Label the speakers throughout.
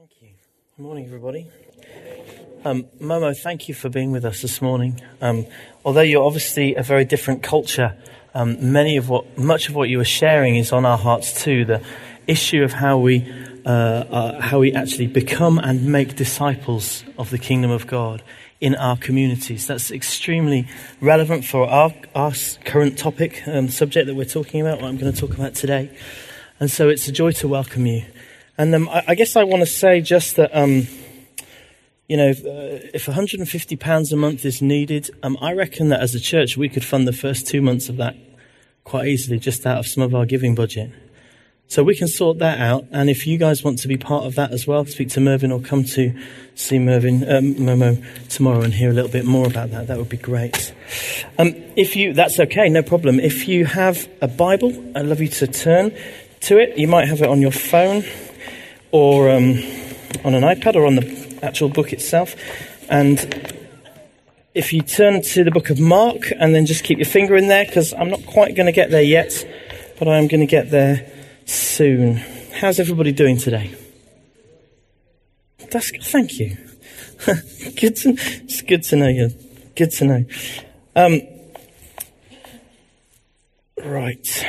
Speaker 1: Thank you. Good morning, everybody. Um, Momo, thank you for being with us this morning. Um, although you're obviously a very different culture, um, many of what, much of what you were sharing is on our hearts too. The issue of how we, uh, uh, how we actually become and make disciples of the kingdom of God in our communities. That's extremely relevant for our, our current topic, um, subject that we're talking about, what I'm going to talk about today. And so it's a joy to welcome you. And um, I, I, guess I want to say just that, um, you know, if, uh, if £150 a month is needed, um, I reckon that as a church we could fund the first two months of that quite easily just out of some of our giving budget. So we can sort that out. And if you guys want to be part of that as well, speak to Mervyn or come to see Mervyn, um, Momo tomorrow and hear a little bit more about that. That would be great. Um, if you, that's okay, no problem. If you have a Bible, I'd love you to turn to it. You might have it on your phone or um, on an iPad or on the actual book itself. And if you turn to the book of Mark and then just keep your finger in there, because I'm not quite going to get there yet, but I am going to get there soon. How's everybody doing today? That's thank you. good to, it's good to know you. Good to know. Um, right.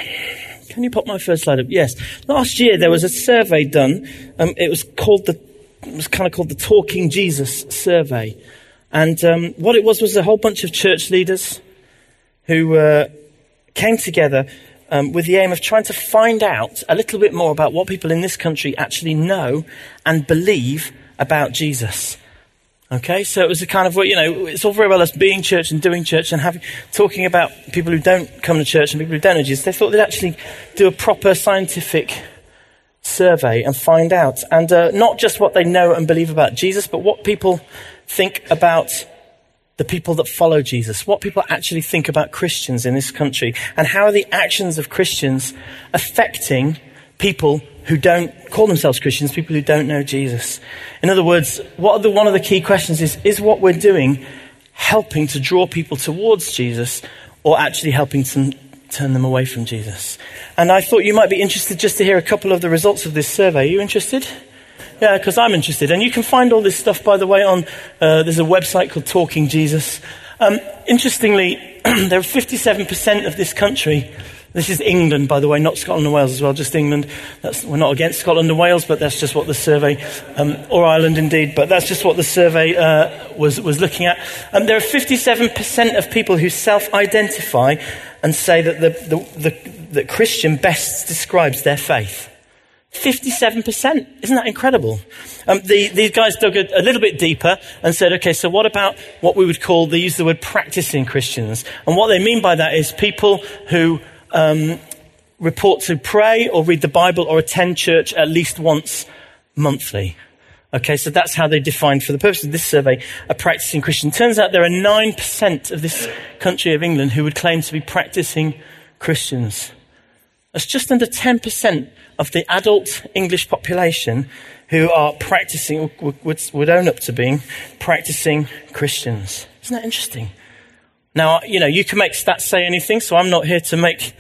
Speaker 1: Can you pop my first slide up? Yes. Last year there was a survey done. Um, it was called the, it was kind of called the Talking Jesus survey. And um, what it was was a whole bunch of church leaders who uh, came together um, with the aim of trying to find out a little bit more about what people in this country actually know and believe about Jesus. Okay, so it was a kind of, you know, it's all very well us being church and doing church and having, talking about people who don't come to church and people who don't know Jesus. They thought they'd actually do a proper scientific survey and find out. And uh, not just what they know and believe about Jesus, but what people think about the people that follow Jesus, what people actually think about Christians in this country, and how are the actions of Christians affecting people who don't call themselves Christians, people who don't know Jesus. In other words, what the, one of the key questions is is what we're doing helping to draw people towards Jesus or actually helping to turn them away from Jesus? And I thought you might be interested just to hear a couple of the results of this survey. Are you interested? Yeah, because I'm interested. And you can find all this stuff, by the way, on uh, there's a website called Talking Jesus. Um, interestingly, there are 57% of this country this is England, by the way, not Scotland and Wales as well, just England. That's, we're not against Scotland and Wales, but that's just what the survey, um, or Ireland indeed, but that's just what the survey uh, was, was looking at. Um, there are 57% of people who self identify and say that, the, the, the, that Christian best describes their faith. 57%. Isn't that incredible? Um, the, these guys dug a, a, little bit deeper and said, okay, so what about what we would call, they use the word practicing Christians. And what they mean by that is people who um, report to pray or read the Bible or attend church at least once monthly. Okay, so that's how they defined, for the purpose of this survey, a practicing Christian. Turns out there are 9% of this country of England who would claim to be practicing Christians. That's just under 10% of the adult English population who are practicing, would, would own up to being practicing Christians. Isn't that interesting? Now, you know, you can make stats say anything, so I'm not here to make,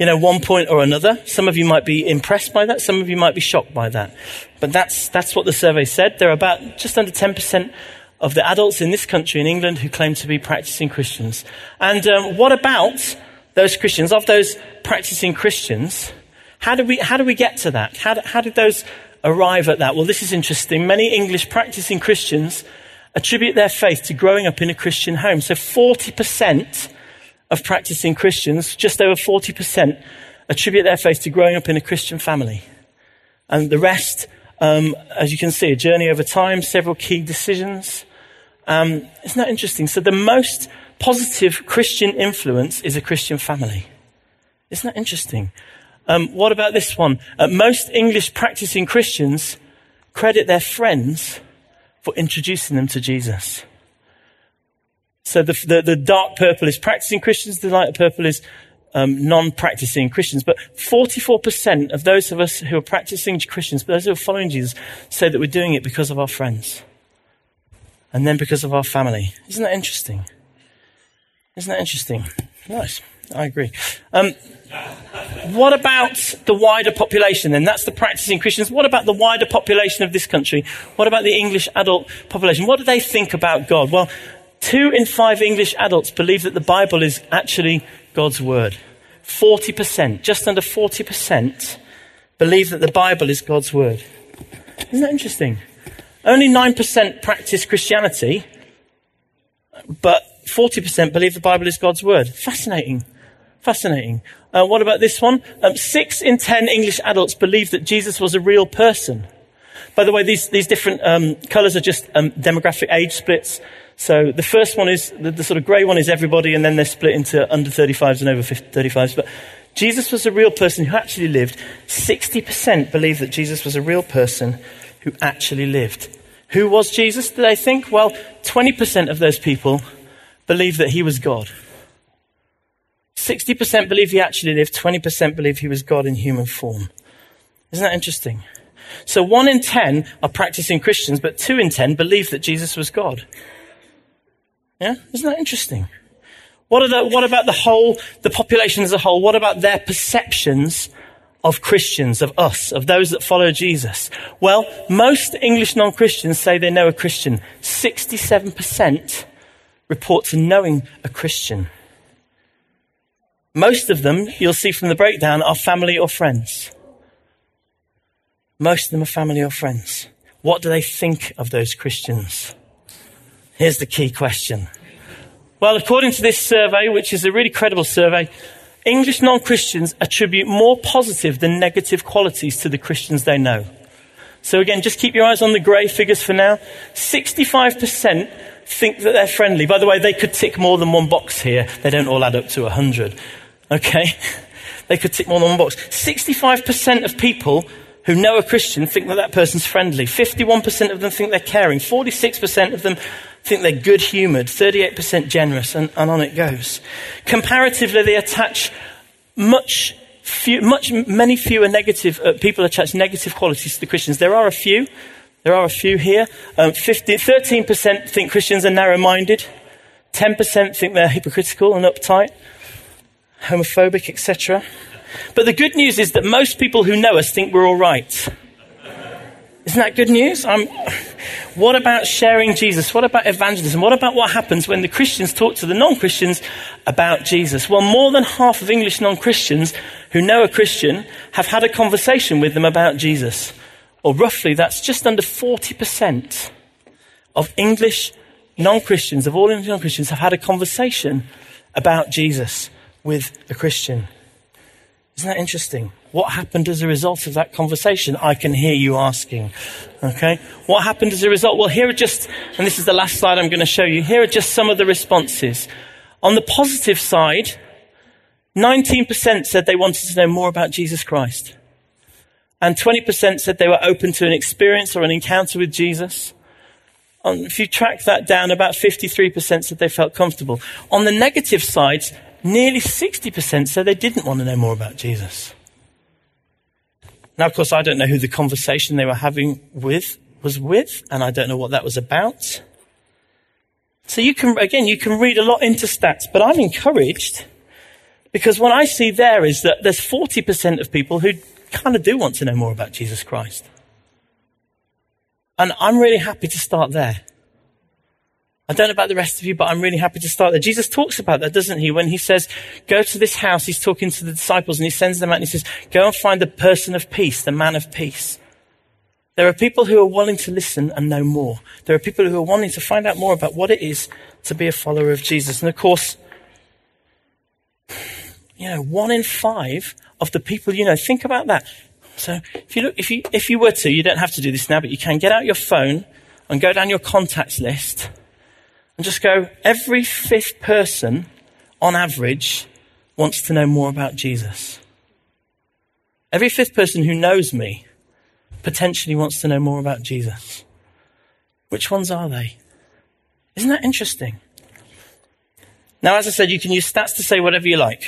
Speaker 1: you know, one point or another. Some of you might be impressed by that, some of you might be shocked by that. But that's, that's what the survey said. There are about just under 10% of the adults in this country, in England, who claim to be practicing Christians. And um, what about those Christians? Of those practicing Christians, how do we, how did we get to that? How, how did those arrive at that? Well, this is interesting. Many English practicing Christians attribute their faith to growing up in a Christian home. So 40% of practicing Christians, just over 40%, attribute their faith to growing up in a Christian family. And the rest, um, as you can see, a journey over time, several key decisions. Um, isn't that interesting? So the most positive Christian influence is a Christian family. Isn't that interesting? Um, what about this one? Uh, most English practicing Christians credit their friends for introducing them to Jesus. So the, the, the dark purple is practicing Christians, the light purple is um, non-practicing Christians. But 44% of those of us who are practicing Christians, but those who are following Jesus, say that we're doing it because of our friends. And then because of our family. Isn't that interesting? Isn't that interesting? Nice. I agree. Um, what about the wider population then? That's the practicing Christians. What about the wider population of this country? What about the English adult population? What do they think about God? Well, two in five English adults believe that the Bible is actually God's Word. 40%, just under 40%, believe that the Bible is God's Word. Isn't that interesting? Only 9% practice Christianity, but 40% believe the Bible is God's Word. Fascinating. Fascinating. Uh, what about this one? Um, six in ten English adults believe that Jesus was a real person. By the way, these, these different um, colours are just um, demographic age splits. So the first one is, the, the sort of grey one is everybody, and then they're split into under 35s and over 50, 35s. But Jesus was a real person who actually lived. 60% believe that Jesus was a real person who actually lived. Who was Jesus, do they think? Well, 20% of those people believe that he was God. 60% believe he actually lived, 20% believe he was God in human form. Isn't that interesting? So one in 10 are practicing Christians, but two in 10 believe that Jesus was God. Yeah? Isn't that interesting? What, the, what about the whole, the population as a whole? What about their perceptions of Christians, of us, of those that follow Jesus? Well, most English non-Christians say they know a Christian. 67% report to knowing a Christian. Most of them, you'll see from the breakdown, are family or friends. Most of them are family or friends. What do they think of those Christians? Here's the key question. Well, according to this survey, which is a really credible survey, English non Christians attribute more positive than negative qualities to the Christians they know. So, again, just keep your eyes on the grey figures for now. 65% think that they're friendly. By the way, they could tick more than one box here. They don't all add up to 100. Okay? They could tick more than one box. 65% of people who know a Christian think that that person's friendly. 51% of them think they're caring. 46% of them think they're good humored. 38% generous, and, and on it goes. Comparatively, they attach much, few, much, many fewer negative, uh, people attach negative qualities to the Christians. There are a few. There are a few here. Um, 50, 13% think Christians are narrow minded. 10% think they're hypocritical and uptight homophobic, etc. But the good news is that most people who know us think we're all right. Isn't that good news? Um, what about sharing Jesus? What about evangelism? What about what happens when the Christians talk to the non Christians about Jesus? Well, more than half of English non Christians who know a Christian have had a conversation with them about Jesus. Or roughly, that's just under 40% of English non Christians, of all English non Christians, have had a conversation about Jesus with a Christian. Isn't that interesting? What happened as a result of that conversation? I can hear you asking. Okay? What happened as a result? Well, here are just, and this is the last slide I'm going to show you, here are just some of the responses. On the positive side, 19% said they wanted to know more about Jesus Christ. And 20% said they were open to an experience or an encounter with Jesus. if you track that down, about 53% said they felt comfortable. On the negative side, nearly 60% said they didn't want to know more about Jesus. Now, of course, I don't know who the conversation they were having with was with, and I don't know what that was about. So you can, again, you can read a lot into stats, but I'm encouraged because what I see there is that there's 40% of people who kind of do want to know more about Jesus Christ. And I'm really happy to start there. I don't know about the rest of you, but I'm really happy to start there. Jesus talks about that, doesn't he? When he says, go to this house, he's talking to the disciples and he sends them out and he says, go and find the person of peace, the man of peace. There are people who are willing to listen and know more. There are people who are wanting to find out more about what it is to be a follower of Jesus. And of course, you know, one in five of the people you know, think about that. So if you look, if you, if you were to, you don't have to do this now, but you can get out your phone and go down your contacts list and just go, every fifth person, on average, wants to know more about Jesus. Every fifth person who knows me potentially wants to know more about Jesus. Which ones are they? Isn't that interesting? Now, as I said, you can use stats to say whatever you like.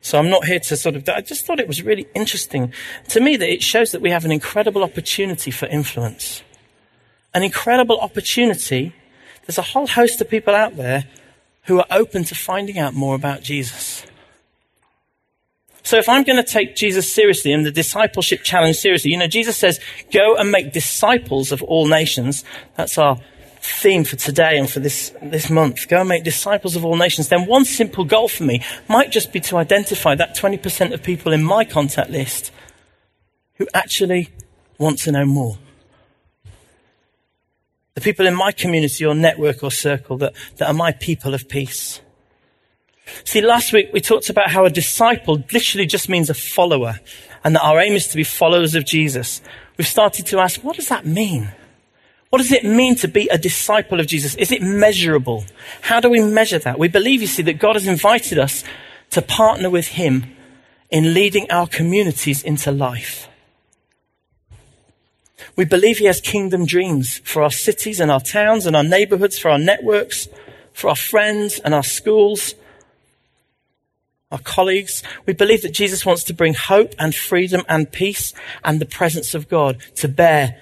Speaker 1: So I'm not here to sort of, I just thought it was really interesting to me that it shows that we have an incredible opportunity for influence. An incredible opportunity there's a whole host of people out there who are open to finding out more about Jesus. So if I'm going to take Jesus seriously and the discipleship challenge seriously, you know, Jesus says, go and make disciples of all nations. That's our theme for today and for this, this month. Go and make disciples of all nations. Then one simple goal for me might just be to identify that 20% of people in my contact list who actually want to know more. The people in my community or network or circle that, that are my people of peace. See, last week we talked about how a disciple literally just means a follower and that our aim is to be followers of Jesus. We've started to ask, what does that mean? What does it mean to be a disciple of Jesus? Is it measurable? How do we measure that? We believe, you see, that God has invited us to partner with Him in leading our communities into life. We believe He has kingdom dreams for our cities and our towns and our neighborhoods, for our networks, for our friends and our schools, our colleagues. We believe that Jesus wants to bring hope and freedom and peace and the presence of God to bear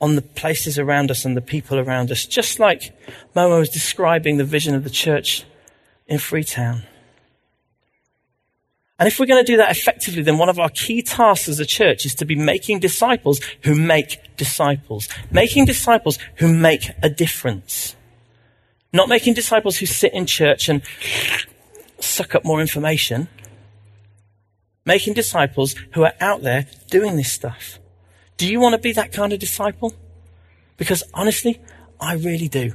Speaker 1: on the places around us and the people around us, just like Momo was describing the vision of the church in Freetown. And if we're going to do that effectively, then one of our key tasks as a church is to be making disciples who make disciples. Making disciples who make a difference. Not making disciples who sit in church and suck up more information. Making disciples who are out there doing this stuff. Do you want to be that kind of disciple? Because honestly, I really do.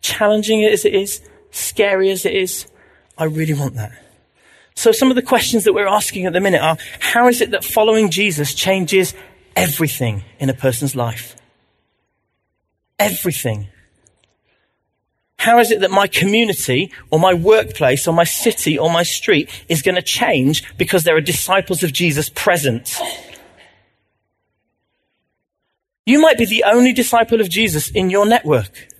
Speaker 1: Challenging as it is, scary as it is, I really want that. So some of the questions that we're asking at the minute are, how is it that following Jesus changes everything in a person's life? Everything. How is it that my community or my workplace or my city or my street is going to change because there are disciples of Jesus present? You might be the only disciple of Jesus in your network.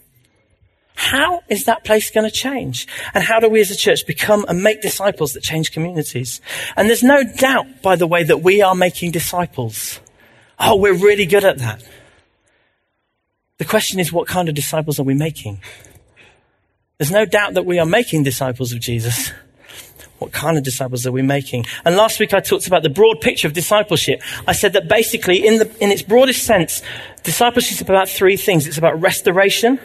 Speaker 1: How is that place going to change? And how do we as a church become and make disciples that change communities? And there's no doubt, by the way, that we are making disciples. Oh, we're really good at that. The question is, what kind of disciples are we making? There's no doubt that we are making disciples of Jesus. What kind of disciples are we making? And last week I talked about the broad picture of discipleship. I said that basically, in, the, in its broadest sense, discipleship is about three things. It's about restoration,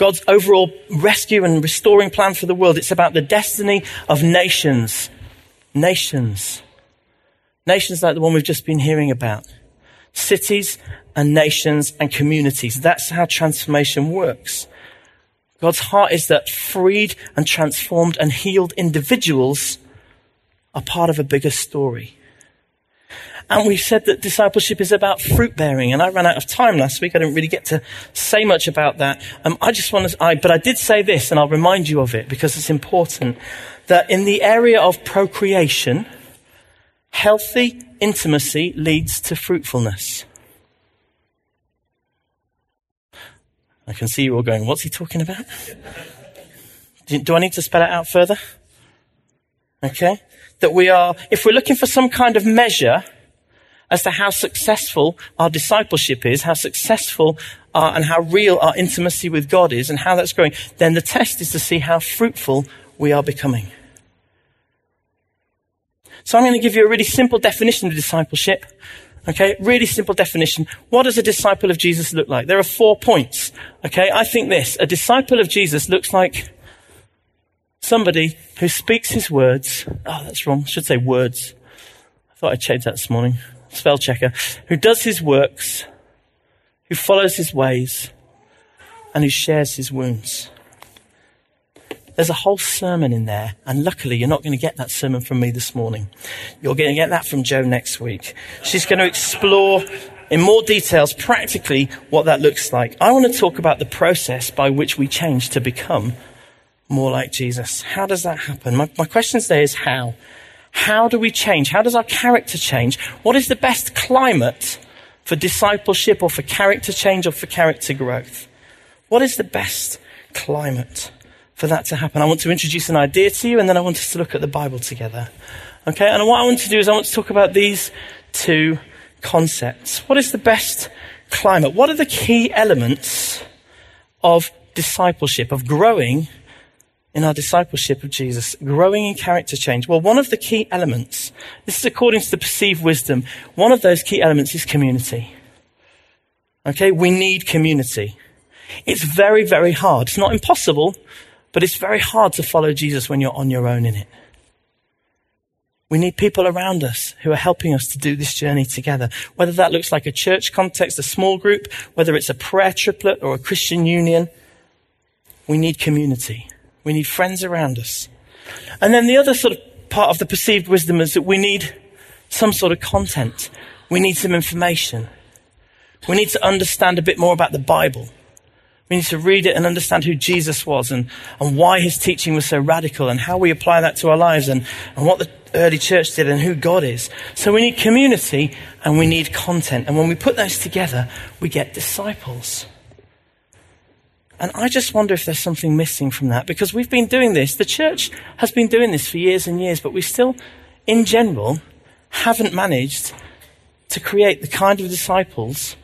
Speaker 1: God's overall rescue and restoring plan for the world. It's about the destiny of nations. Nations. Nations like the one we've just been hearing about. Cities and nations and communities. That's how transformation works. God's heart is that freed and transformed and healed individuals are part of a bigger story. And we said that discipleship is about fruit bearing. And I ran out of time last week. I didn't really get to say much about that. Um, I just want to, I, but I did say this, and I'll remind you of it because it's important that in the area of procreation, healthy intimacy leads to fruitfulness. I can see you all going, what's he talking about? Do, do I need to spell it out further? Okay. That we are, if we're looking for some kind of measure as to how successful our discipleship is, how successful and how real our intimacy with God is, and how that's growing, then the test is to see how fruitful we are becoming. So I'm going to give you a really simple definition of discipleship. Okay, really simple definition. What does a disciple of Jesus look like? There are four points. Okay, I think this. A disciple of Jesus looks like somebody who speaks his words. Oh, that's wrong. I should say words. I thought I'd change that this morning. Spell checker. Who does his works, who follows his ways, and who shares his wounds. There's a whole sermon in there, and luckily you're not going to get that sermon from me this morning. You're going to get that from Joe next week. She's going to explore in more details practically what that looks like. I want to talk about the process by which we change to become more like Jesus. How does that happen? My, my question today is how? How do we change? How does our character change? What is the best climate for discipleship or for character change or for character growth? What is the best climate? for that to happen. I want to introduce an idea to you, and then I want us to look at the Bible together. Okay, and what I want to do is I want to talk about these two concepts. What is the best climate? What are the key elements of discipleship, of growing in our discipleship of Jesus, growing in character change? Well, one of the key elements, this is according to the perceived wisdom, one of those key elements is community. Okay, we need community. It's very, very hard. It's not impossible, but it's very hard to follow Jesus when you're on your own in it. We need people around us who are helping us to do this journey together. Whether that looks like a church context, a small group, whether it's a prayer triplet or a Christian union, we need community. We need friends around us. And then the other sort of part of the perceived wisdom is that we need some sort of content. We need some information. We need to understand a bit more about the Bible. We need to read it and understand who Jesus was and, and why his teaching was so radical and how we apply that to our lives and, and what the early church did and who God is. So we need community and we need content. And when we put those together, we get disciples. And I just wonder if there's something missing from that because we've been doing this. The church has been doing this for years and years, but we still, in general, haven't managed to create the kind of disciples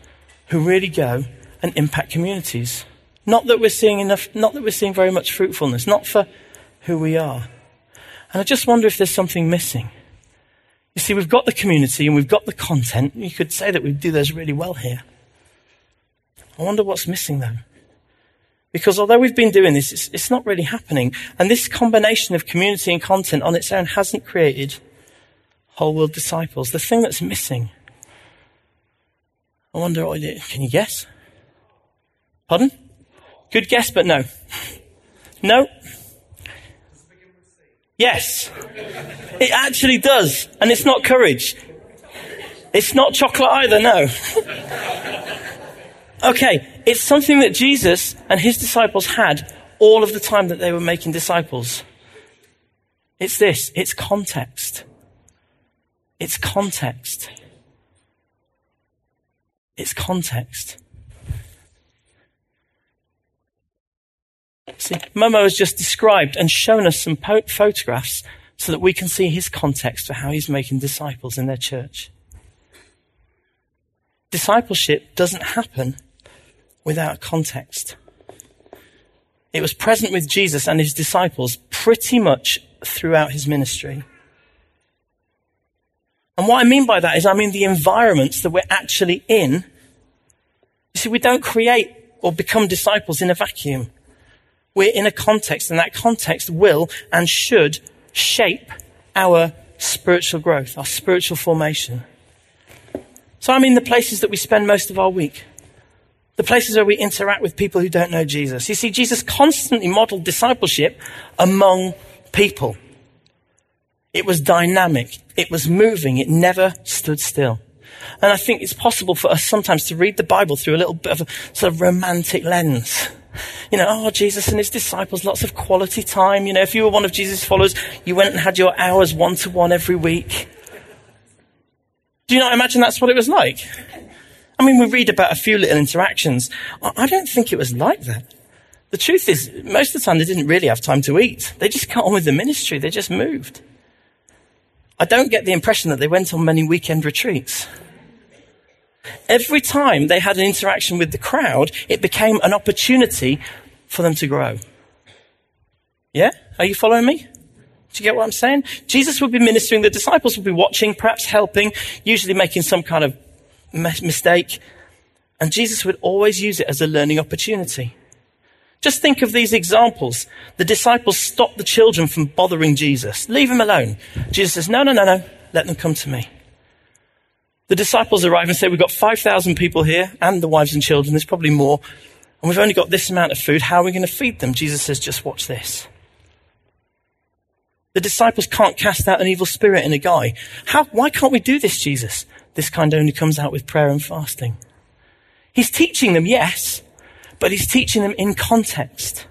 Speaker 1: who really go and impact communities. Not that we're seeing enough, not that we're seeing very much fruitfulness, not for who we are. And I just wonder if there's something missing. You see, we've got the community and we've got the content. You could say that we do those really well here. I wonder what's missing though. Because although we've been doing this, it's, it's, not really happening. And this combination of community and content on its own hasn't created whole world disciples. The thing that's missing. I wonder oh, is. Can you guess? Pardon? Good guess, but no. No? Yes. It actually does. And it's not courage. It's not chocolate either, no. okay, it's something that Jesus and his disciples had all of the time that they were making disciples. It's this it's context. It's context. It's context. See, Momo has just described and shown us some po- photographs so that we can see his context for how he's making disciples in their church. Discipleship doesn't happen without context. It was present with Jesus and his disciples pretty much throughout his ministry. And what I mean by that is, I mean the environments that we're actually in. You see, we don't create or become disciples in a vacuum. We're in a context, and that context will and should shape our spiritual growth, our spiritual formation. So I mean the places that we spend most of our week. The places where we interact with people who don't know Jesus. You see, Jesus constantly modeled discipleship among people. It was dynamic. It was moving. It never stood still. And I think it's possible for us sometimes to read the Bible through a little bit of a sort of romantic lens. You know, oh, Jesus and his disciples, lots of quality time. You know, if you were one of Jesus' followers, you went and had your hours one to one every week. Do you not imagine that's what it was like? I mean, we read about a few little interactions. I don't think it was like that. The truth is, most of the time they didn't really have time to eat. They just got on with the ministry. They just moved. I don't get the impression that they went on many weekend retreats. Every time they had an interaction with the crowd, it became an opportunity for them to grow. Yeah? Are you following me? Do you get what I'm saying? Jesus would be ministering, the disciples would be watching, perhaps helping, usually making some kind of mistake. And Jesus would always use it as a learning opportunity. Just think of these examples. The disciples stop the children from bothering Jesus. Leave them alone. Jesus says, no, no, no, no. Let them come to me. The disciples arrive and say, We've got 5,000 people here and the wives and children. There's probably more. And we've only got this amount of food. How are we going to feed them? Jesus says, Just watch this. The disciples can't cast out an evil spirit in a guy. How, why can't we do this, Jesus? This kind only comes out with prayer and fasting. He's teaching them, yes, but he's teaching them in context.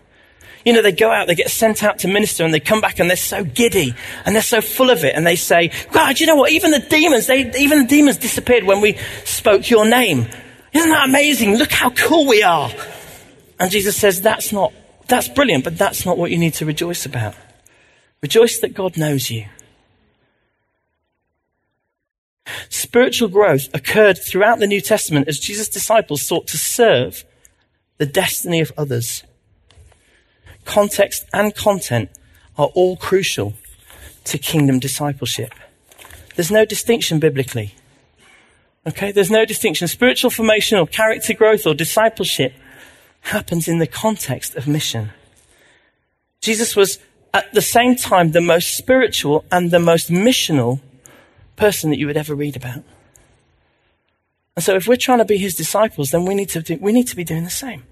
Speaker 1: You know, they go out, they get sent out to minister and they come back and they're so giddy and they're so full of it and they say, God, you know what? Even the demons, they, even the demons disappeared when we spoke your name. Isn't that amazing? Look how cool we are. And Jesus says, that's not, that's brilliant, but that's not what you need to rejoice about. Rejoice that God knows you. Spiritual growth occurred throughout the New Testament as Jesus' disciples sought to serve the destiny of others. context, and content are all crucial to kingdom discipleship. There's no distinction biblically. Okay, there's no distinction. Spiritual formation or character growth or discipleship happens in the context of mission. Jesus was at the same time the most spiritual and the most missional person that you would ever read about. And so if we're trying to be his disciples, then we need to, do, we need to be doing the same.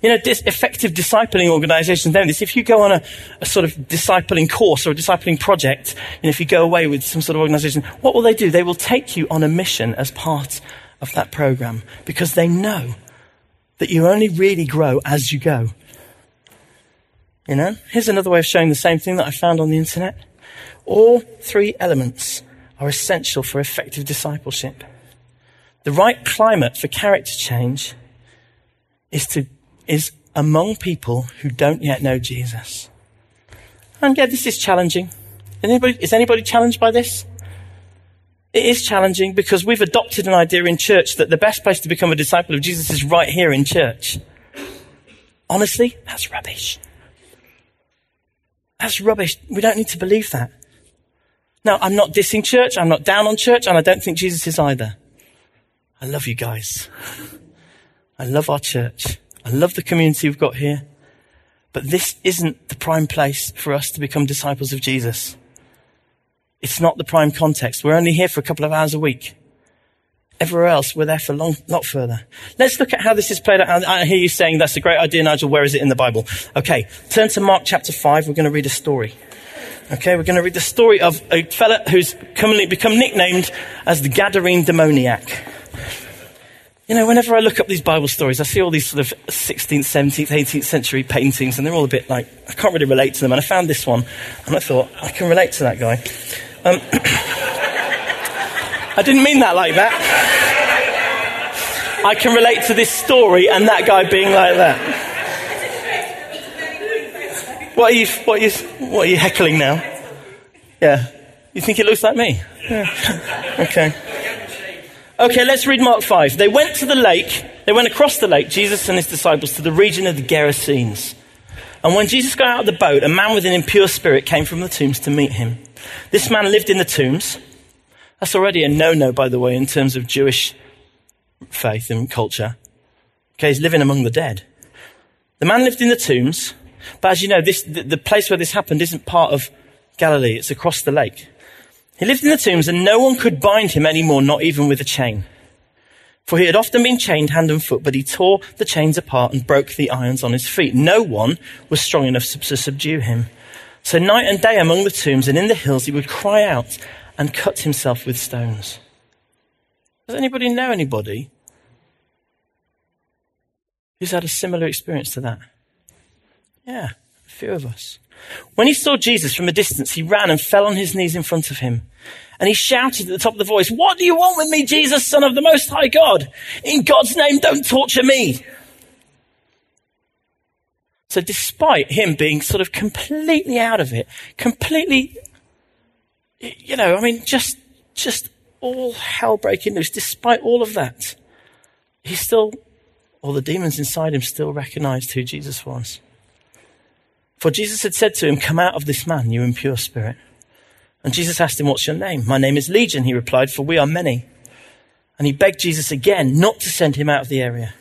Speaker 1: You know, dis- effective discipling organizations know this. If you go on a, a, sort of discipling course or a discipling project, and if you go away with some sort of organization, what will they do? They will take you on a mission as part of that program because they know that you only really grow as you go. You know? Here's another way of showing the same thing that I found on the internet. All three elements are essential for effective discipleship. The right climate for character change is to is among people who don't yet know Jesus. And yeah, this is challenging. Anybody, is anybody challenged by this? It is challenging because we've adopted an idea in church that the best place to become a disciple of Jesus is right here in church. Honestly, that's rubbish. That's rubbish. We don't need to believe that. Now, I'm not dissing church. I'm not down on church, and I don't think Jesus is either. I love you guys. I love our church. I love the community we've got here. But this isn't the prime place for us to become disciples of Jesus. It's not the prime context. We're only here for a couple of hours a week. Everywhere else, we're there for a long, lot further. Let's look at how this is played out. I hear you saying that's a great idea, Nigel. Where is it in the Bible? Okay, turn to Mark chapter 5. We're going to read a story. Okay, we're going to read the story of a fella who's commonly become nicknamed as the Gadarene demoniac. You know, whenever I look up these Bible stories, I see all these sort of 16th, 17th, 18th century paintings, and they're all a bit like, I can't really relate to them. And I found this one, and I thought, I can relate to that guy. Um, I didn't mean that like that. I can relate to this story and that guy being like that. What are you, what are you, what are you heckling now? Yeah. You think it looks like me? Yeah. Okay. Okay, let's read Mark 5. They went to the lake, they went across the lake, Jesus and his disciples, to the region of the Gerasenes. And when Jesus got out of the boat, a man with an impure spirit came from the tombs to meet him. This man lived in the tombs. That's already a no no, by the way, in terms of Jewish faith and culture. Okay, he's living among the dead. The man lived in the tombs, but as you know, this, the, the place where this happened isn't part of Galilee, it's across the lake. He lived in the tombs and no one could bind him anymore, not even with a chain. For he had often been chained hand and foot, but he tore the chains apart and broke the irons on his feet. No one was strong enough to subdue him. So night and day among the tombs and in the hills, he would cry out and cut himself with stones. Does anybody know anybody who's had a similar experience to that? Yeah, a few of us. When he saw Jesus from a distance, he ran and fell on his knees in front of him. And he shouted at the top of the voice, What do you want with me, Jesus, Son of the Most High God? In God's name, don't torture me. So, despite him being sort of completely out of it, completely, you know, I mean, just, just all hell breaking loose, despite all of that, he still, all the demons inside him still recognized who Jesus was. For Jesus had said to him, Come out of this man, you impure spirit. And Jesus asked him, What's your name? My name is Legion, he replied, for we are many. And he begged Jesus again not to send him out of the area.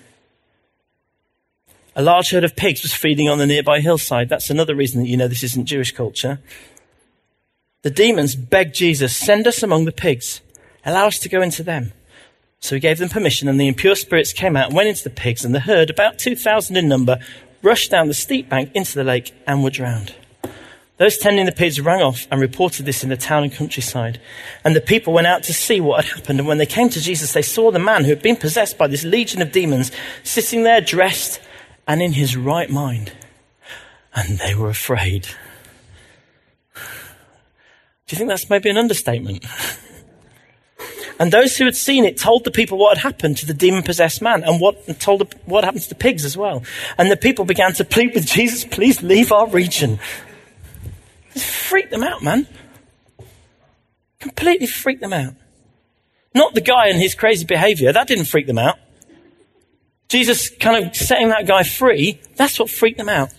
Speaker 1: A large herd of pigs was feeding on the nearby hillside. That's another reason that you know this isn't Jewish culture. The demons begged Jesus, Send us among the pigs. Allow us to go into them. So he gave them permission, and the impure spirits came out and went into the pigs, and the herd, about 2,000 in number, rushed down the steep bank into the lake and were drowned. Those tending the pigs ran off and reported this in the town and countryside. And the people went out to see what had happened. And when they came to Jesus, they saw the man who had been possessed by this legion of demons sitting there dressed and in his right mind. And they were afraid. Do you think that's maybe an understatement? And those who had seen it told the people what had happened to the demon possessed man and what and told what happened to the pigs as well. And the people began to plead with Jesus, please leave our region. It freaked them out, man. Completely freaked them out. Not the guy and his crazy behavior. That didn't freak them out. Jesus kind of setting that guy free, that's what freaked them out.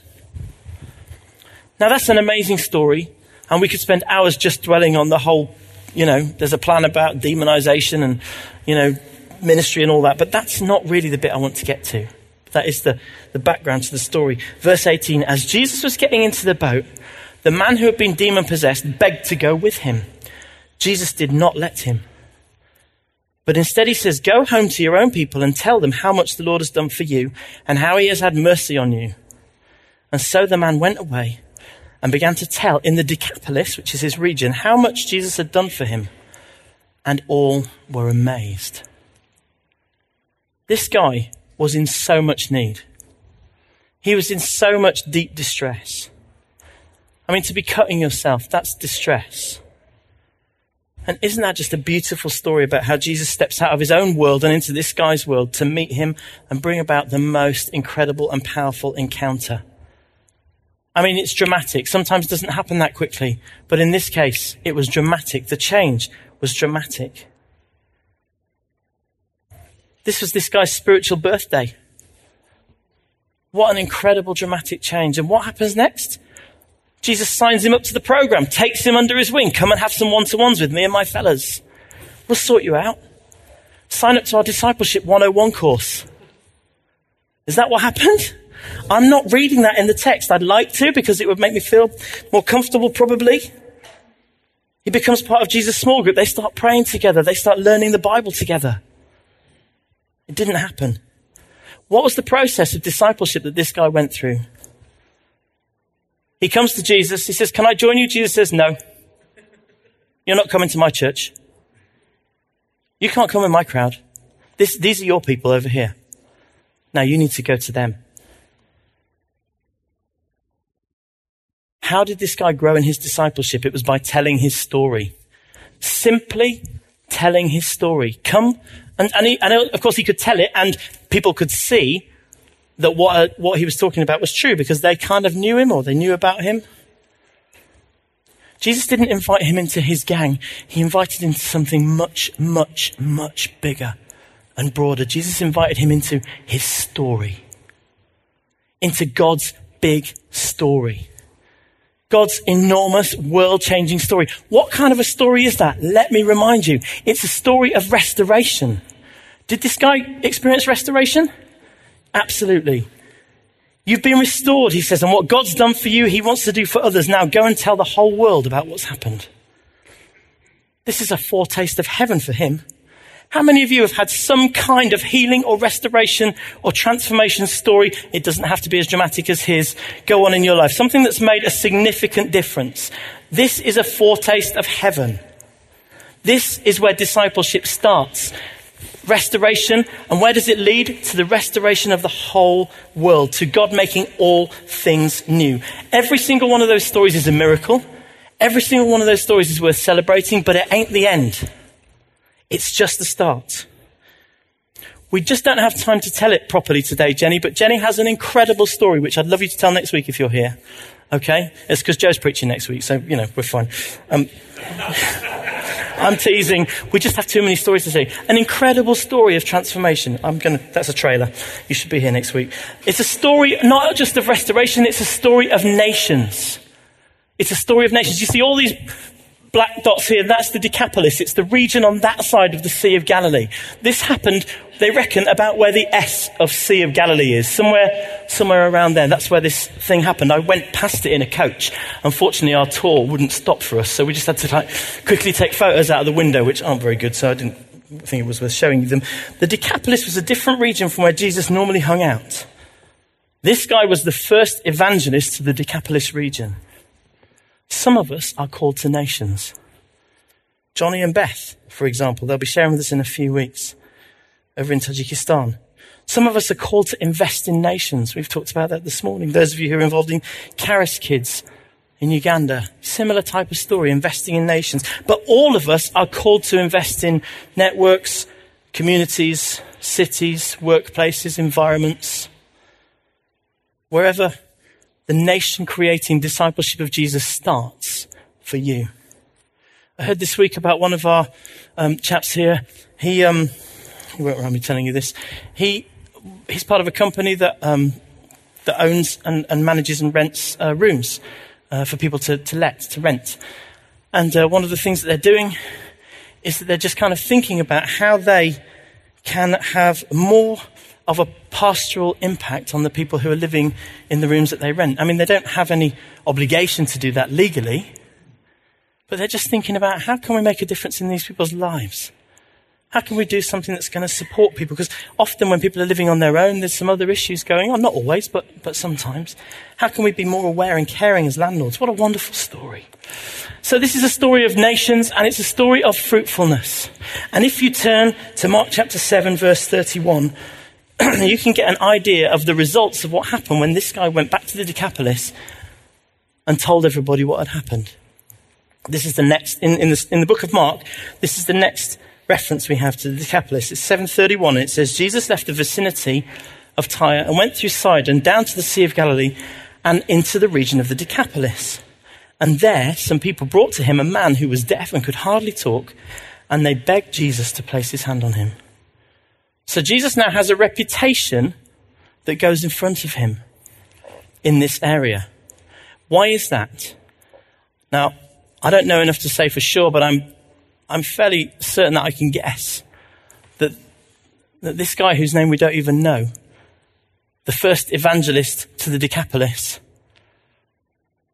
Speaker 1: Now, that's an amazing story, and we could spend hours just dwelling on the whole, you know, there's a plan about demonization and, you know, ministry and all that, but that's not really the bit I want to get to. That is the, the background to the story. Verse 18 As Jesus was getting into the boat, the man who had been demon possessed begged to go with him. Jesus did not let him. But instead, he says, Go home to your own people and tell them how much the Lord has done for you and how he has had mercy on you. And so the man went away and began to tell in the Decapolis, which is his region, how much Jesus had done for him. And all were amazed. This guy was in so much need. He was in so much deep distress. I mean, to be cutting yourself, that's distress. And isn't that just a beautiful story about how Jesus steps out of his own world and into this guy's world to meet him and bring about the most incredible and powerful encounter? I mean, it's dramatic. Sometimes it doesn't happen that quickly. But in this case, it was dramatic. The change was dramatic. This was this guy's spiritual birthday. What an incredible dramatic change. And what happens next? Jesus signs him up to the program, takes him under his wing. Come and have some one to ones with me and my fellas. We'll sort you out. Sign up to our Discipleship 101 course. Is that what happened? I'm not reading that in the text. I'd like to because it would make me feel more comfortable, probably. He becomes part of Jesus' small group. They start praying together, they start learning the Bible together. It didn't happen. What was the process of discipleship that this guy went through? He comes to Jesus. He says, Can I join you? Jesus says, No. You're not coming to my church. You can't come in my crowd. This, these are your people over here. Now you need to go to them. How did this guy grow in his discipleship? It was by telling his story. Simply telling his story. Come, and, and, he, and of course he could tell it, and people could see that what, uh, what he was talking about was true because they kind of knew him or they knew about him. Jesus didn't invite him into his gang. He invited him to something much, much, much bigger and broader. Jesus invited him into his story, into God's big story. God's enormous world changing story. What kind of a story is that? Let me remind you. It's a story of restoration. Did this guy experience restoration? Absolutely. You've been restored, he says, and what God's done for you, he wants to do for others. Now go and tell the whole world about what's happened. This is a foretaste of heaven for him. How many of you have had some kind of healing or restoration or transformation story? It doesn't have to be as dramatic as his. Go on in your life. Something that's made a significant difference. This is a foretaste of heaven. This is where discipleship starts restoration. And where does it lead? To the restoration of the whole world, to God making all things new. Every single one of those stories is a miracle. Every single one of those stories is worth celebrating, but it ain't the end. It's just the start. We just don't have time to tell it properly today, Jenny, but Jenny has an incredible story, which I'd love you to tell next week if you're here. Okay? It's because Joe's preaching next week, so, you know, we're fine. Um, I'm teasing. We just have too many stories to say. An incredible story of transformation. I'm gonna, that's a trailer. You should be here next week. It's a story not just of restoration, it's a story of nations. It's a story of nations. You see all these black dots here, that's the Decapolis. It's the region on that side of the Sea of Galilee. This happened, they reckon, about where the S of Sea of Galilee is. Somewhere, somewhere around there. That's where this thing happened. I went past it in a coach. Unfortunately, our tour wouldn't stop for us, so we just had to like, quickly take photos out of the window, which aren't very good, so I didn't think it was worth showing them. The Decapolis was a different region from where Jesus normally hung out. This guy was the first evangelist to the Decapolis region. Some of us are called to nations. Johnny and Beth, for example, they'll be sharing with us in a few weeks over in Tajikistan. Some of us are called to invest in nations. We've talked about that this morning. Those of you who are involved in Charis Kids in Uganda, similar type of story, investing in nations. But all of us are called to invest in networks, communities, cities, workplaces, environments, wherever the nation creating discipleship of Jesus starts for you. I heard this week about one of our um, chaps here. He, um, he won't mind me telling you this. He, he's part of a company that, um, that owns and, and, manages and rents uh, rooms uh, for people to, to let, to rent. And uh, one of the things that they're doing is that they're just kind of thinking about how they can have more of a pastoral impact on the people who are living in the rooms that they rent. I mean, they don't have any obligation to do that legally, but they're just thinking about how can we make a difference in these people's lives? How can we do something that's going to support people? Because often when people are living on their own, there's some other issues going on. Not always, but, but sometimes. How can we be more aware and caring as landlords? What a wonderful story. So this is a story of nations and it's a story of fruitfulness. And if you turn to Mark chapter 7 verse 31, you can get an idea of the results of what happened when this guy went back to the Decapolis and told everybody what had happened. This is the next, in, in, the, in the book of Mark, this is the next reference we have to the Decapolis. It's 731 and it says, Jesus left the vicinity of Tyre and went through Sidon down to the Sea of Galilee and into the region of the Decapolis. And there, some people brought to him a man who was deaf and could hardly talk, and they begged Jesus to place his hand on him. So Jesus now has a reputation that goes in front of him in this area. Why is that? Now, I don't know enough to say for sure, but I'm, I'm fairly certain that I can guess that, that this guy whose name we don't even know, the first evangelist to the Decapolis,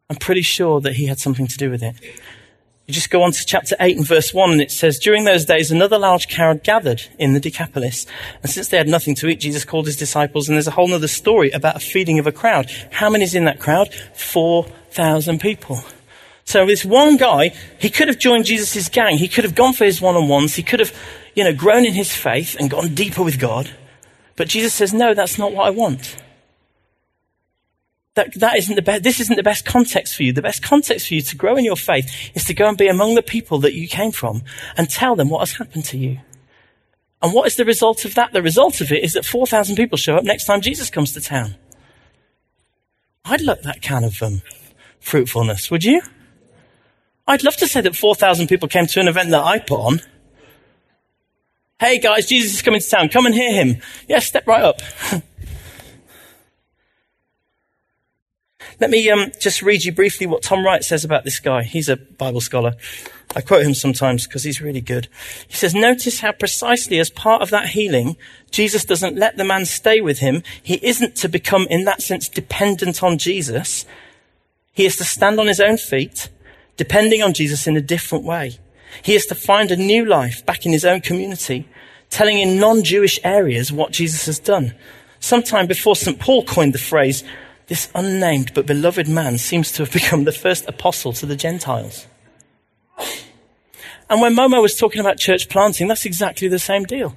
Speaker 1: I'm pretty sure that he had something to do with it. You just go on to chapter 8 and verse 1, and it says, During those days, another large crowd gathered in the Decapolis. And since they had nothing to eat, Jesus called his disciples, and there's a whole other story about a feeding of a crowd. How many's in that crowd? 4,000 people. So this one guy, he could have joined Jesus' gang. He could have gone for his one-on-ones. He could have, you know, grown in his faith and gone deeper with God. But Jesus says, no, that's not what I want. That, that isn't the best, this isn't the best context for you. The best context for you to grow in your faith is to go and be among the people that you came from and tell them what has happened to you. And what is the result of that? The result of it is that 4,000 people show up next time Jesus comes to town. I'd like that kind of um, fruitfulness, would you? I'd love to say that 4,000 people came to an event that I put on. Hey guys, Jesus is coming to town. Come and hear him. Yes, yeah, step right up. Let me um, just read you briefly what Tom Wright says about this guy. He's a Bible scholar. I quote him sometimes because he's really good. He says, Notice how precisely as part of that healing, Jesus doesn't let the man stay with him. He isn't to become, in that sense, dependent on Jesus. He is to stand on his own feet, depending on Jesus in a different way. He is to find a new life back in his own community, telling in non-Jewish areas what Jesus has done. Sometime before St. Paul coined the phrase, this unnamed but beloved man seems to have become the first apostle to the Gentiles. And when Momo was talking about church planting, that's exactly the same deal.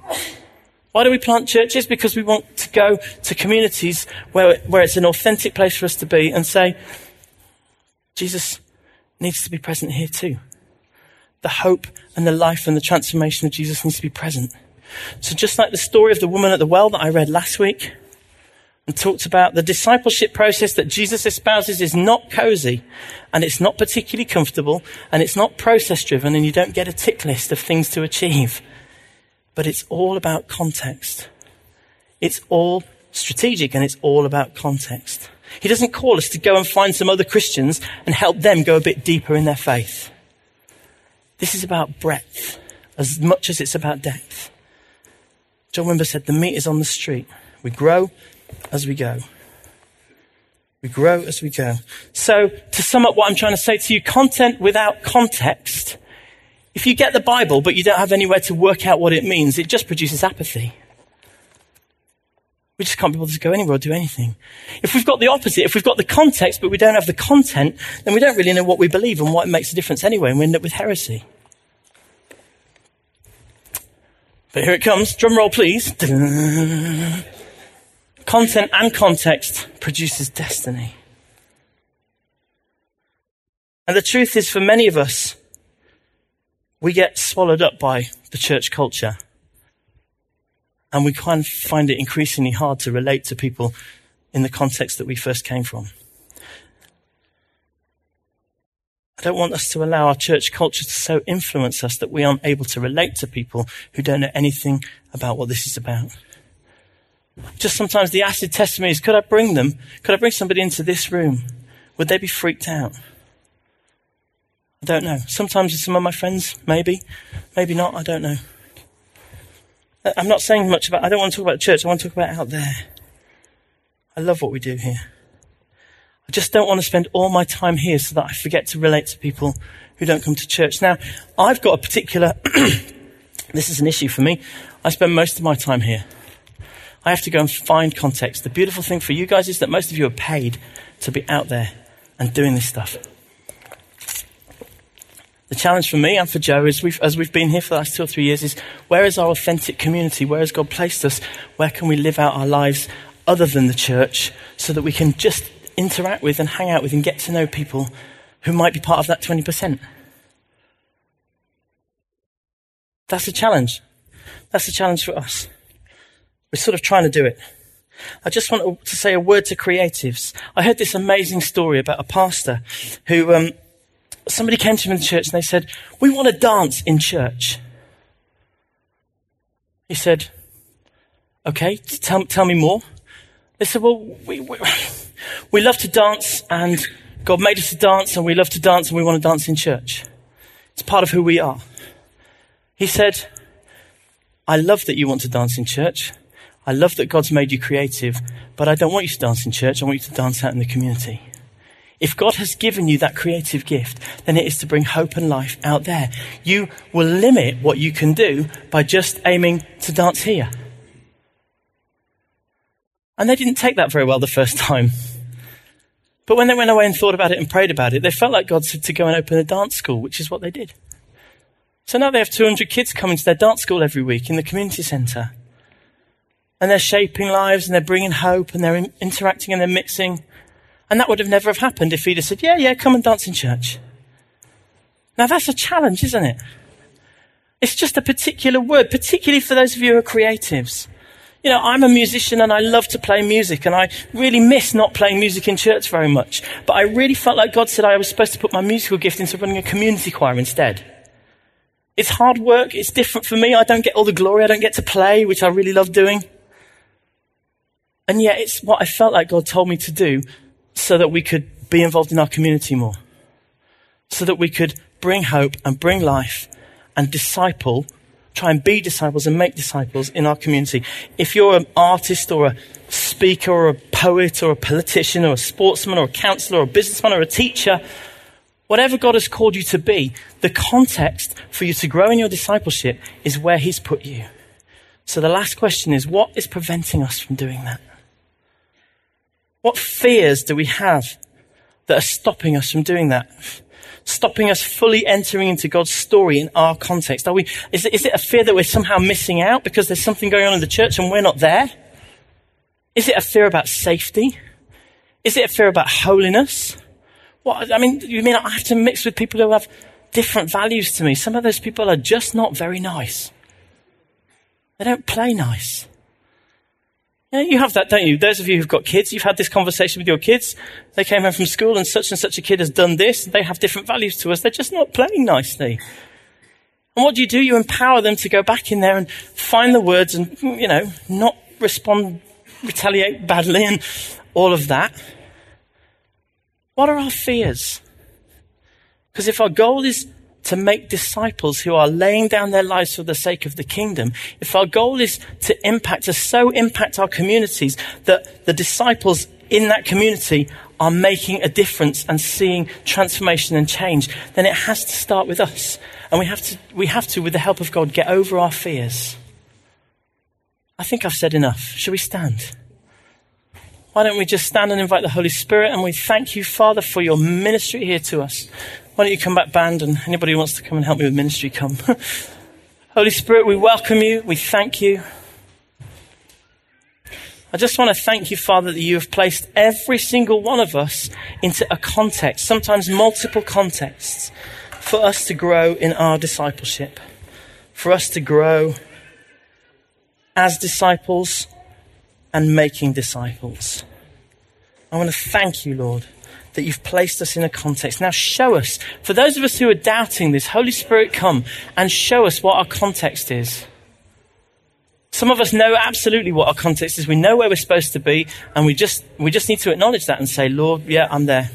Speaker 1: Why do we plant churches? Because we want to go to communities where, where it's an authentic place for us to be and say, Jesus needs to be present here too. The hope and the life and the transformation of Jesus needs to be present. So just like the story of the woman at the well that I read last week, and talked about the discipleship process that Jesus espouses is not cozy and it's not particularly comfortable and it's not process driven and you don't get a tick list of things to achieve. But it's all about context. It's all strategic and it's all about context. He doesn't call us to go and find some other Christians and help them go a bit deeper in their faith. This is about breadth as much as it's about depth. John Wimber said the meat is on the street. We grow as we go. We grow as we go. So, to sum up what I'm trying to say to you, content without context. If you get the Bible, but you don't have anywhere to work out what it means, it just produces apathy. We just can't be able to go anywhere or do anything. If we've got the opposite, if we've got the context, but we don't have the content, then we don't really know what we believe and what makes a difference anyway, and we end up with heresy. But here it comes. Drum roll, please. Content and context produces destiny. And the truth is, for many of us, we get swallowed up by the church culture. And we kind of find it increasingly hard to relate to people in the context that we first came from. I don't want us to allow our church culture to so influence us that we aren't able to relate to people who don't know anything about what this is about. Just sometimes the acid testimonies, could I bring them? Could I bring somebody into this room? Would they be freaked out? I don't know. Sometimes with some of my friends, maybe. Maybe not, I don't know. I'm not saying much about, I don't want to talk about church, I want to talk about out there. I love what we do here. I just don't want to spend all my time here so that I forget to relate to people who don't come to church. Now, I've got a particular, this is an issue for me. I spend most of my time here. I have to go and find context. The beautiful thing for you guys is that most of you are paid to be out there and doing this stuff. The challenge for me and for Joe, is we've, as we've been here for the last two or three years, is where is our authentic community? Where has God placed us? Where can we live out our lives other than the church so that we can just interact with and hang out with and get to know people who might be part of that 20%? That's a challenge. That's a challenge for us. We're sort of trying to do it. I just want to say a word to creatives. I heard this amazing story about a pastor who, um, somebody came to him in the church and they said, We want to dance in church. He said, Okay, tell, tell me more. They said, Well, we, we, we love to dance and God made us to dance and we love to dance and we want to dance in church. It's part of who we are. He said, I love that you want to dance in church. I love that God's made you creative, but I don't want you to dance in church. I want you to dance out in the community. If God has given you that creative gift, then it is to bring hope and life out there. You will limit what you can do by just aiming to dance here. And they didn't take that very well the first time. But when they went away and thought about it and prayed about it, they felt like God said to go and open a dance school, which is what they did. So now they have 200 kids coming to their dance school every week in the community centre and they're shaping lives and they're bringing hope and they're in- interacting and they're mixing. And that would have never have happened if he'd have said, yeah, yeah, come and dance in church. Now that's a challenge, isn't it? It's just a particular word, particularly for those of you who are creatives. You know, I'm a musician and I love to play music and I really miss not playing music in church very much. But I really felt like God said I was supposed to put my musical gift into running a community choir instead. It's hard work. It's different for me. I don't get all the glory. I don't get to play, which I really love doing. And yet, it's what I felt like God told me to do so that we could be involved in our community more. So that we could bring hope and bring life and disciple, try and be disciples and make disciples in our community. If you're an artist or a speaker or a poet or a politician or a sportsman or a counselor or a businessman or a teacher, whatever God has called you to be, the context for you to grow in your discipleship is where He's put you. So the last question is what is preventing us from doing that? What fears do we have that are stopping us from doing that? Stopping us fully entering into God's story in our context? Are we, is it, is it a fear that we're somehow missing out because there's something going on in the church and we're not there? Is it a fear about safety? Is it a fear about holiness? What, I mean, you mean I have to mix with people who have different values to me? Some of those people are just not very nice. They don't play nice. Yeah, you have that, don't you? Those of you who've got kids, you've had this conversation with your kids. They came home from school and such and such a kid has done this. They have different values to us. They're just not playing nicely. And what do you do? You empower them to go back in there and find the words and, you know, not respond, retaliate badly and all of that. What are our fears? Because if our goal is to make disciples who are laying down their lives for the sake of the kingdom, if our goal is to impact, to so impact our communities that the disciples in that community are making a difference and seeing transformation and change, then it has to start with us. And we have to, we have to, with the help of God, get over our fears. I think I've said enough. Shall we stand? Why don't we just stand and invite the Holy Spirit and we thank you, Father, for your ministry here to us. Why don't you come back, band, and anybody who wants to come and help me with ministry, come. Holy Spirit, we welcome you. We thank you. I just want to thank you, Father, that you have placed every single one of us into a context, sometimes multiple contexts, for us to grow in our discipleship, for us to grow as disciples and making disciples. I want to thank you, Lord that you've placed us in a context. Now show us, for those of us who are doubting this, Holy Spirit, come and show us what our context is. Some of us know absolutely what our context is. We know where we're supposed to be, and we just, we just need to acknowledge that and say, Lord, yeah, I'm there.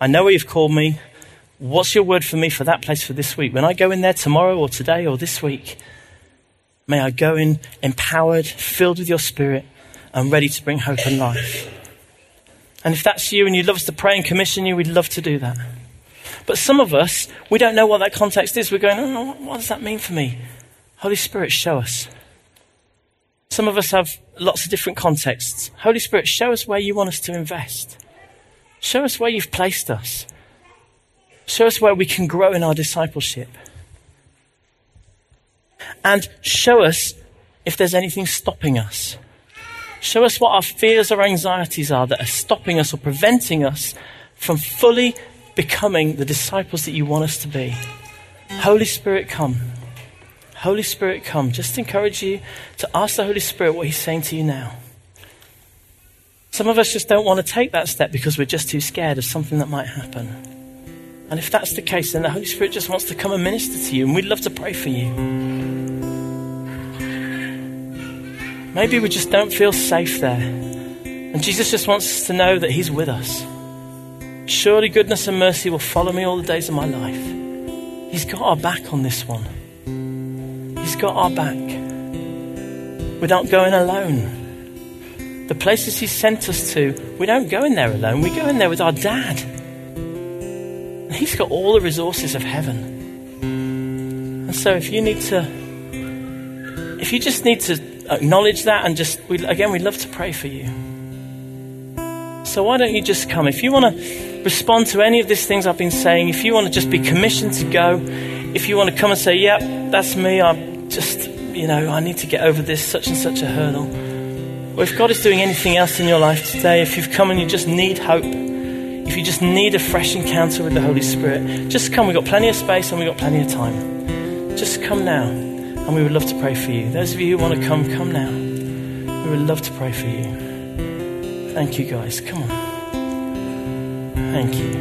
Speaker 1: I know where you've called me. What's your word for me for that place for this week? When I go in there tomorrow or today or this week, may I go in empowered, filled with your spirit, and ready to bring hope and life. And if that's you and you'd love us to pray and commission you, we'd love to do that. But some of us, we don't know what that context is. We're going, oh, what does that mean for me? Holy Spirit, show us. Some of us have lots of different contexts. Holy Spirit, show us where you want us to invest. Show us where you've placed us. Show us where we can grow in our discipleship. And show us if there's anything stopping us. Show us what our fears or anxieties are that are stopping us or preventing us from fully becoming the disciples that you want us to be. Holy Spirit, come. Holy Spirit, come. Just encourage you to ask the Holy Spirit what He's saying to you now. Some of us just don't want to take that step because we're just too scared of something that might happen. And if that's the case, then the Holy Spirit just wants to come and minister to you, and we'd love to pray for you. Maybe we just don't feel safe there. And Jesus just wants us to know that He's with us. Surely goodness and mercy will follow me all the days of my life. He's got our back on this one. He's got our back. Not going alone. The places He sent us to, we don't go in there alone. We go in there with our dad. He's got all the resources of heaven. And so if you need to, if you just need to acknowledge that and just, we, again, we'd love to pray for you. So why don't you just come? If you want to respond to any of these things I've been saying, if you want to just be commissioned to go, if you want to come and say, yep, that's me, I'm just, you know, I need to get over this such and such a hurdle. Or if God is doing anything else in your life today, if you've come and you just need hope, if you just need a fresh encounter with the Holy Spirit, just come. We've got plenty of space and we've got plenty of time. Just come now, and we would love to pray for you. Those of you who want to come, come now. We would love to pray for you. Thank you, guys. Come on. Thank you.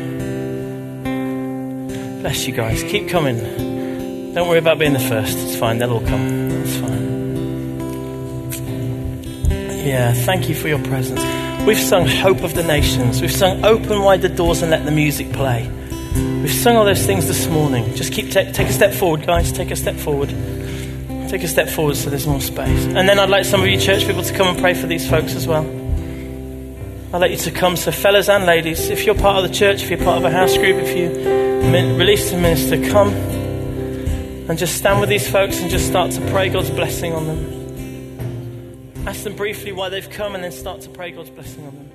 Speaker 1: Bless you guys. Keep coming. Don't worry about being the first. It's fine. They'll all come. It's fine. Yeah, thank you for your presence. We've sung Hope of the Nations. We've sung Open Wide the Doors and Let the Music Play. We've sung all those things this morning. Just keep take a step forward, guys. Take a step forward. Take a step forward so there's more space. And then I'd like some of you church people to come and pray for these folks as well. I'd like you to come. So, fellas and ladies, if you're part of the church, if you're part of a house group, if you release the minister, come and just stand with these folks and just start to pray God's blessing on them. Ask them briefly why they've come and then start to pray God's blessing on them.